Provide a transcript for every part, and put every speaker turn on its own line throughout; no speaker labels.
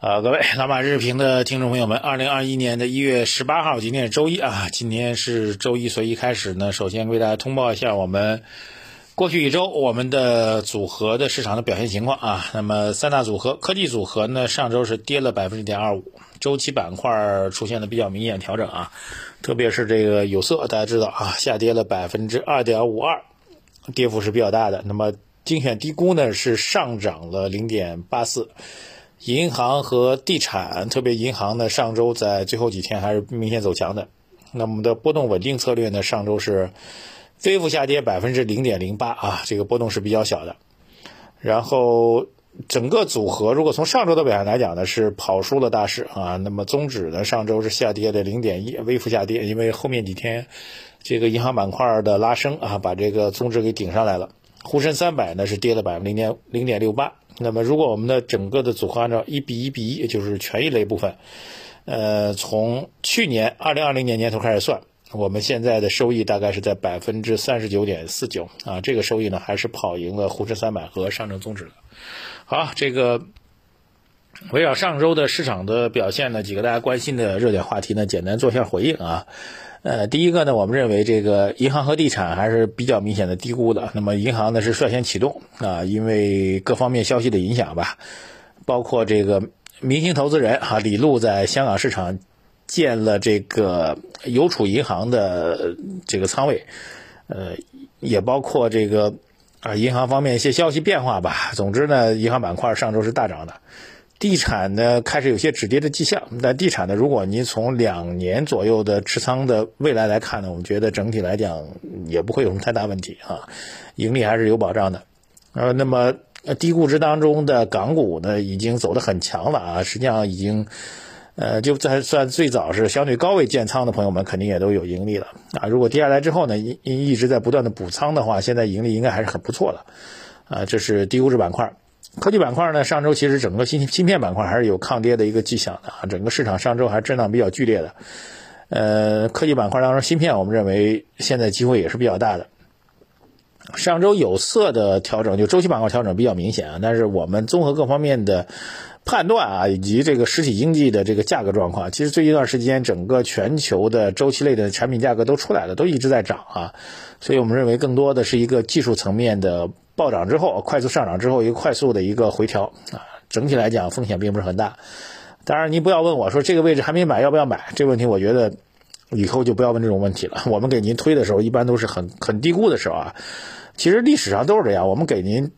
啊，各位老马日评的听众朋友们，二零二一年的一月十八号，今天是周一啊，今天是周一，所以一开始呢，首先为大家通报一下我们过去一周我们的组合的市场的表现情况啊。那么三大组合，科技组合呢，上周是跌了百分之点二五，周期板块出现了比较明显调整啊，特别是这个有色，大家知道啊，下跌了百分之二点五二，跌幅是比较大的。那么精选低估呢是上涨了零点八四。银行和地产，特别银行呢，上周在最后几天还是明显走强的。那我们的波动稳定策略呢，上周是微幅下跌百分之零点零八啊，这个波动是比较小的。然后整个组合如果从上周的表现来讲呢，是跑输了大市啊。那么综指呢，上周是下跌的零点一，微幅下跌，因为后面几天这个银行板块的拉升啊，把这个综指给顶上来了。沪深三百呢是跌了百分之零点零点六八。那么，如果我们的整个的组合按照一比一比一，也就是权益类部分，呃，从去年二零二零年年头开始算，我们现在的收益大概是在百分之三十九点四九啊，这个收益呢还是跑赢了沪深三百和上证综指的。好，这个围绕上周的市场的表现呢，几个大家关心的热点话题呢，简单做一下回应啊。呃，第一个呢，我们认为这个银行和地产还是比较明显的低估的。那么银行呢是率先启动啊，因为各方面消息的影响吧，包括这个明星投资人哈李路在香港市场建了这个邮储银行的这个仓位，呃，也包括这个啊银行方面一些消息变化吧。总之呢，银行板块上周是大涨的。地产呢开始有些止跌的迹象，但地产呢，如果您从两年左右的持仓的未来来看呢，我们觉得整体来讲也不会有什么太大问题啊，盈利还是有保障的。呃，那么低估值当中的港股呢，已经走得很强了啊，实际上已经，呃，就在算最早是相对高位建仓的朋友们，肯定也都有盈利了啊。如果跌下来之后呢，一一直在不断的补仓的话，现在盈利应该还是很不错的啊。这是低估值板块。科技板块呢，上周其实整个芯芯片板块还是有抗跌的一个迹象的啊，整个市场上周还是震荡比较剧烈的。呃，科技板块当中，芯片我们认为现在机会也是比较大的。上周有色的调整，就周期板块调整比较明显啊，但是我们综合各方面的判断啊，以及这个实体经济的这个价格状况，其实最近一段时间整个全球的周期类的产品价格都出来了，都一直在涨啊，所以我们认为更多的是一个技术层面的。暴涨之后，快速上涨之后，一个快速的一个回调啊，整体来讲风险并不是很大。当然，你不要问我说这个位置还没买要不要买，这个问题我觉得以后就不要问这种问题了。我们给您推的时候，一般都是很很低估的时候啊。其实历史上都是这样，我们给您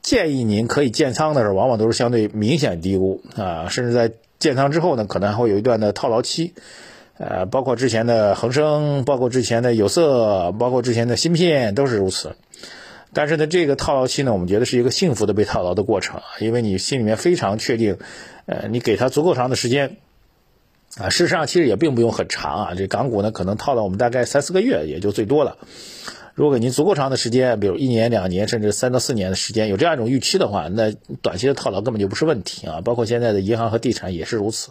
建议您可以建仓的时候，往往都是相对明显低估啊，甚至在建仓之后呢，可能还会有一段的套牢期。呃，包括之前的恒生，包括之前的有色，包括之前的芯片，都是如此。但是呢，这个套牢期呢，我们觉得是一个幸福的被套牢的过程，因为你心里面非常确定，呃，你给他足够长的时间，啊，事实上其实也并不用很长啊，这港股呢可能套了我们大概三四个月也就最多了。如果给您足够长的时间，比如一年、两年，甚至三到四年的时间，有这样一种预期的话，那短期的套牢根本就不是问题啊。包括现在的银行和地产也是如此，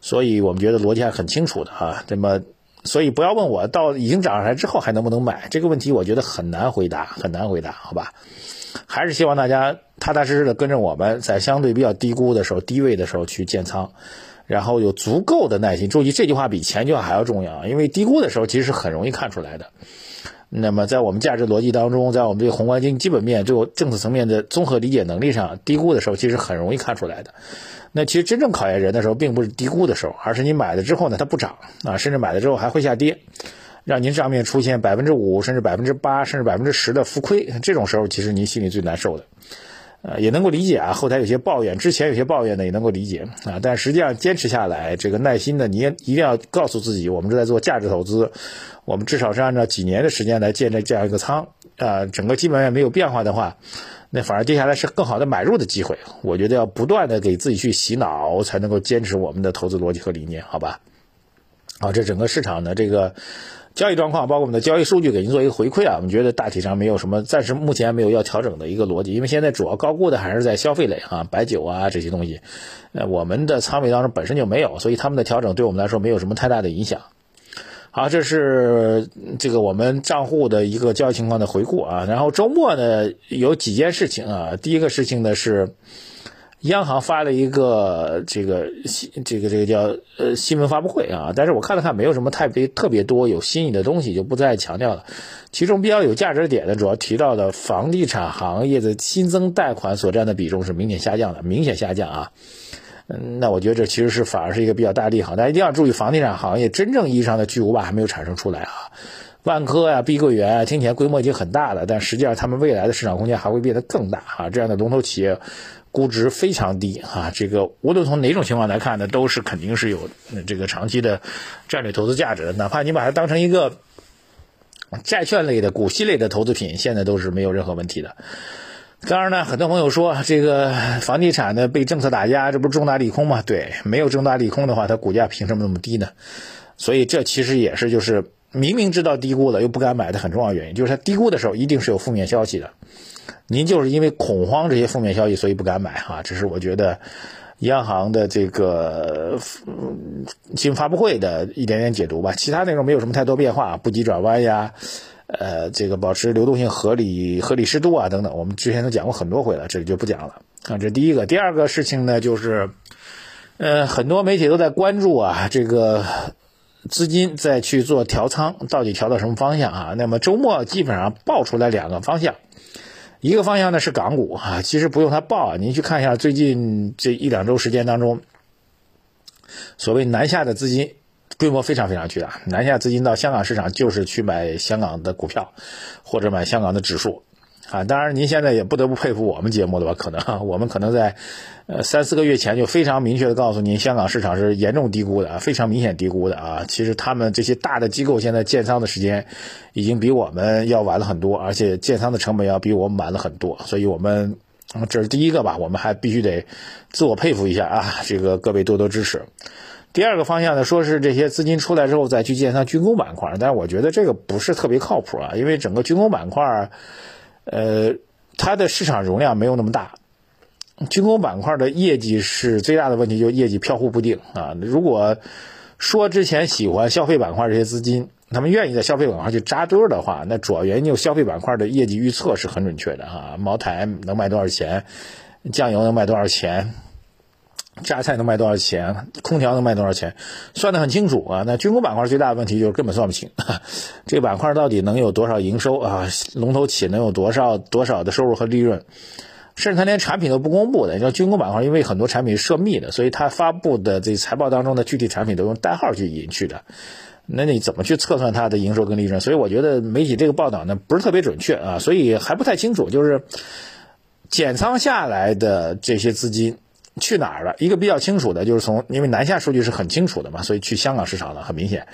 所以我们觉得逻辑还很清楚的啊。那么。所以不要问我到已经涨上来之后还能不能买这个问题，我觉得很难回答，很难回答，好吧？还是希望大家踏踏实实的跟着我们，在相对比较低估的时候、低位的时候去建仓，然后有足够的耐心。注意这句话比前句话还要重要，因为低估的时候其实是很容易看出来的。那么在我们价值逻辑当中，在我们对宏观经济基本面、这个政策层面的综合理解能力上，低估的时候其实很容易看出来的。那其实真正考验人的时候，并不是低估的时候，而是你买了之后呢，它不涨啊，甚至买了之后还会下跌，让您账面出现百分之五、甚至百分之八、甚至百分之十的浮亏，这种时候其实您心里最难受的。呃，也能够理解啊，后台有些抱怨，之前有些抱怨呢也能够理解啊，但实际上坚持下来，这个耐心的，你也一定要告诉自己，我们是在做价值投资，我们至少是按照几年的时间来建这这样一个仓啊，整个基本面没有变化的话。那反而接下来是更好的买入的机会，我觉得要不断的给自己去洗脑，才能够坚持我们的投资逻辑和理念，好吧？啊，这整个市场的这个交易状况，包括我们的交易数据，给您做一个回馈啊。我们觉得大体上没有什么，暂时目前没有要调整的一个逻辑，因为现在主要高估的还是在消费类啊，白酒啊这些东西，呃，我们的仓位当中本身就没有，所以他们的调整对我们来说没有什么太大的影响。好，这是这个我们账户的一个交易情况的回顾啊。然后周末呢有几件事情啊。第一个事情呢是，央行发了一个这个新这个这个叫呃新闻发布会啊，但是我看了看，没有什么特别特别多有新意的东西，就不再强调了。其中比较有价值点呢，主要提到的房地产行业的新增贷款所占的比重是明显下降的，明显下降啊。嗯，那我觉得这其实是反而是一个比较大利好，大家一定要注意，房地产行业真正意义上的巨无霸还没有产生出来啊。万科呀、碧桂园啊听起来规模已经很大了，但实际上他们未来的市场空间还会变得更大啊。这样的龙头企业估值非常低啊，这个无论从哪种情况来看呢，都是肯定是有这个长期的战略投资价值的。哪怕你把它当成一个债券类的、股息类的投资品，现在都是没有任何问题的。当然呢，很多朋友说这个房地产呢被政策打压，这不是重大利空吗？对，没有重大利空的话，它股价凭什么那么低呢？所以这其实也是就是。明明知道低估了又不敢买的很重要原因，就是它低估的时候一定是有负面消息的。您就是因为恐慌这些负面消息，所以不敢买哈。这是我觉得央行的这个新发布会的一点点解读吧。其他内容没有什么太多变化，不急转弯呀，呃，这个保持流动性合理、合理适度啊等等，我们之前都讲过很多回了，这里就不讲了啊。这第一个，第二个事情呢，就是呃，很多媒体都在关注啊，这个。资金再去做调仓，到底调到什么方向啊？那么周末基本上爆出来两个方向，一个方向呢是港股啊，其实不用它报啊，您去看一下最近这一两周时间当中，所谓南下的资金规模非常非常巨大，南下资金到香港市场就是去买香港的股票或者买香港的指数。啊，当然，您现在也不得不佩服我们节目的吧？可能我们可能在，呃，三四个月前就非常明确的告诉您，香港市场是严重低估的啊，非常明显低估的啊。其实他们这些大的机构现在建仓的时间，已经比我们要晚了很多，而且建仓的成本要比我们晚了很多。所以我们这是第一个吧，我们还必须得自我佩服一下啊，这个各位多多支持。第二个方向呢，说是这些资金出来之后再去建仓军工板块，但是我觉得这个不是特别靠谱啊，因为整个军工板块。呃，它的市场容量没有那么大，军工板块的业绩是最大的问题，就业绩飘忽不定啊。如果说之前喜欢消费板块这些资金，他们愿意在消费板块去扎堆的话，那主要原因就是消费板块的业绩预测是很准确的啊。茅台能卖多少钱，酱油能卖多少钱。榨菜能卖多少钱？空调能卖多少钱？算得很清楚啊！那军工板块最大的问题就是根本算不清，这个板块到底能有多少营收啊？龙头企业能有多少多少的收入和利润？甚至他连产品都不公布的。你知道军工板块因为很多产品是涉密的，所以他发布的这财报当中的具体产品都用代号去引去的。那你怎么去测算它的营收跟利润？所以我觉得媒体这个报道呢不是特别准确啊，所以还不太清楚，就是减仓下来的这些资金。去哪儿了？一个比较清楚的就是从，因为南下数据是很清楚的嘛，所以去香港市场了，很明显。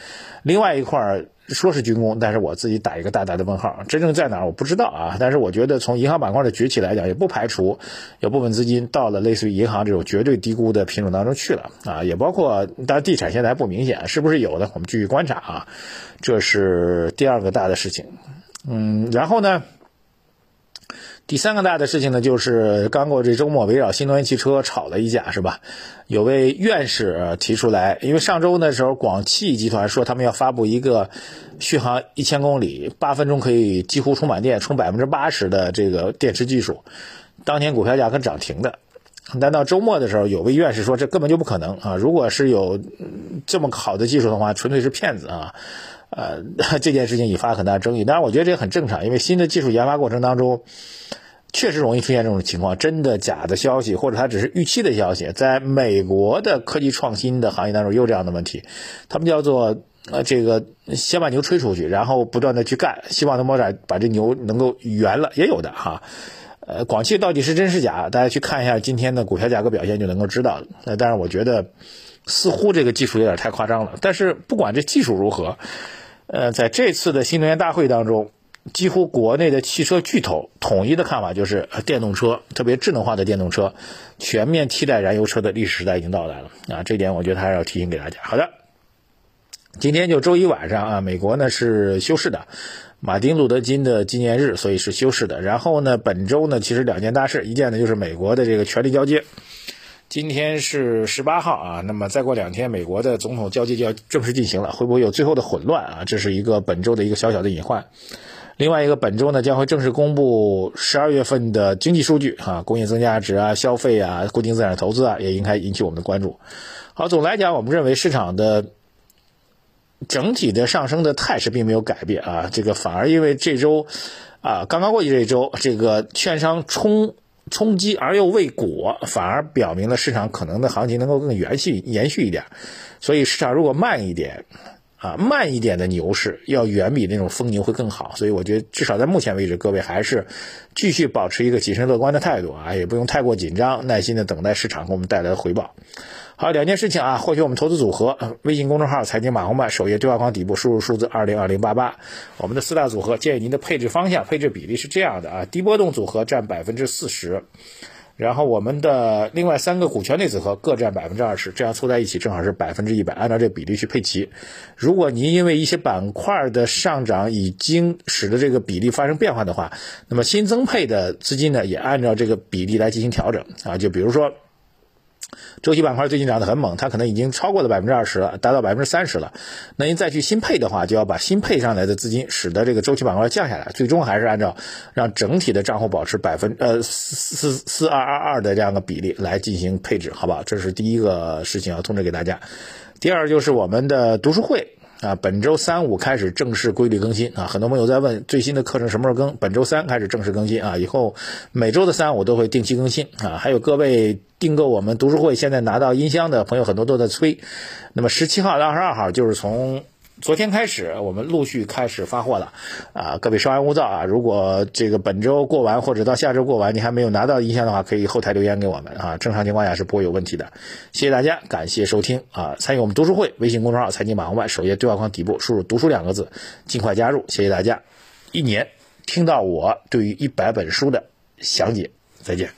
另外一块儿说是军工，但是我自己打一个大大的问号，真正在哪儿我不知道啊。但是我觉得从银行板块的崛起来讲，也不排除有部分资金到了类似于银行这种绝对低估的品种当中去了啊。也包括，当然地产现在还不明显，是不是有的？我们继续观察啊。这是第二个大的事情。嗯，然后呢？第三个大的事情呢，就是刚过这周末，围绕新能源汽车吵了一架，是吧？有位院士提出来，因为上周的时候，广汽集团说他们要发布一个续航一千公里、八分钟可以几乎充满电、充百分之八十的这个电池技术，当天股票价格涨停的。但到周末的时候，有位院士说这根本就不可能啊！如果是有这么好的技术的话，纯粹是骗子啊！呃，这件事情引发很大争议。当然，我觉得这很正常，因为新的技术研发过程当中。确实容易出现这种情况，真的假的消息，或者它只是预期的消息，在美国的科技创新的行业当中也有这样的问题，他们叫做呃这个先把牛吹出去，然后不断的去干，希望能把把这牛能够圆了，也有的哈。呃，广汽到底是真是假？大家去看一下今天的股票价格表现就能够知道了。那当然，我觉得似乎这个技术有点太夸张了。但是不管这技术如何，呃，在这次的新能源大会当中。几乎国内的汽车巨头统一的看法就是，电动车，特别智能化的电动车，全面替代燃油车的历史时代已经到来了啊！这点我觉得还是要提醒给大家。好的，今天就周一晚上啊，美国呢是休市的，马丁路德金的纪念日，所以是休市的。然后呢，本周呢其实两件大事，一件呢就是美国的这个权力交接，今天是十八号啊，那么再过两天，美国的总统交接就要正式进行了，会不会有最后的混乱啊？这是一个本周的一个小小的隐患。另外一个，本周呢将会正式公布十二月份的经济数据啊，工业增加值啊、消费啊、固定资产投资啊，也应该引起我们的关注。好，总来讲，我们认为市场的整体的上升的态势并没有改变啊，这个反而因为这周啊刚刚过去这周，这个券商冲冲击而又未果，反而表明了市场可能的行情能够更延续延续一点。所以市场如果慢一点。啊，慢一点的牛市要远比那种疯牛会更好，所以我觉得至少在目前为止，各位还是继续保持一个谨慎乐观的态度啊，也不用太过紧张，耐心的等待市场给我们带来的回报。好，两件事情啊，获取我们投资组合，微信公众号财经马红漫首页对话框底部输入数字二零二零八八，我们的四大组合建议您的配置方向、配置比例是这样的啊，低波动组合占百分之四十。然后我们的另外三个股权类组合各占百分之二十，这样凑在一起正好是百分之一百，按照这比例去配齐。如果您因为一些板块的上涨已经使得这个比例发生变化的话，那么新增配的资金呢也按照这个比例来进行调整啊，就比如说。周期板块最近涨得很猛，它可能已经超过了百分之二十了，达到百分之三十了。那您再去新配的话，就要把新配上来的资金，使得这个周期板块降下来，最终还是按照让整体的账户保持百分呃四四四二二二的这样的比例来进行配置，好不好？这是第一个事情要通知给大家。第二就是我们的读书会。啊，本周三五开始正式规律更新啊！很多朋友在问最新的课程什么时候更？本周三开始正式更新啊！以后每周的三五都会定期更新啊！还有各位订购我们读书会现在拿到音箱的朋友，很多都在催。那么十七号到二十二号就是从。昨天开始，我们陆续开始发货了，啊，各位稍安勿躁啊！如果这个本周过完或者到下周过完，你还没有拿到音箱的话，可以后台留言给我们啊，正常情况下是不会有问题的。谢谢大家，感谢收听啊！参与我们读书会，微信公众号“财经马红外”首页对话框底部输入“读书”两个字，尽快加入。谢谢大家，一年听到我对于一百本书的详解，再见。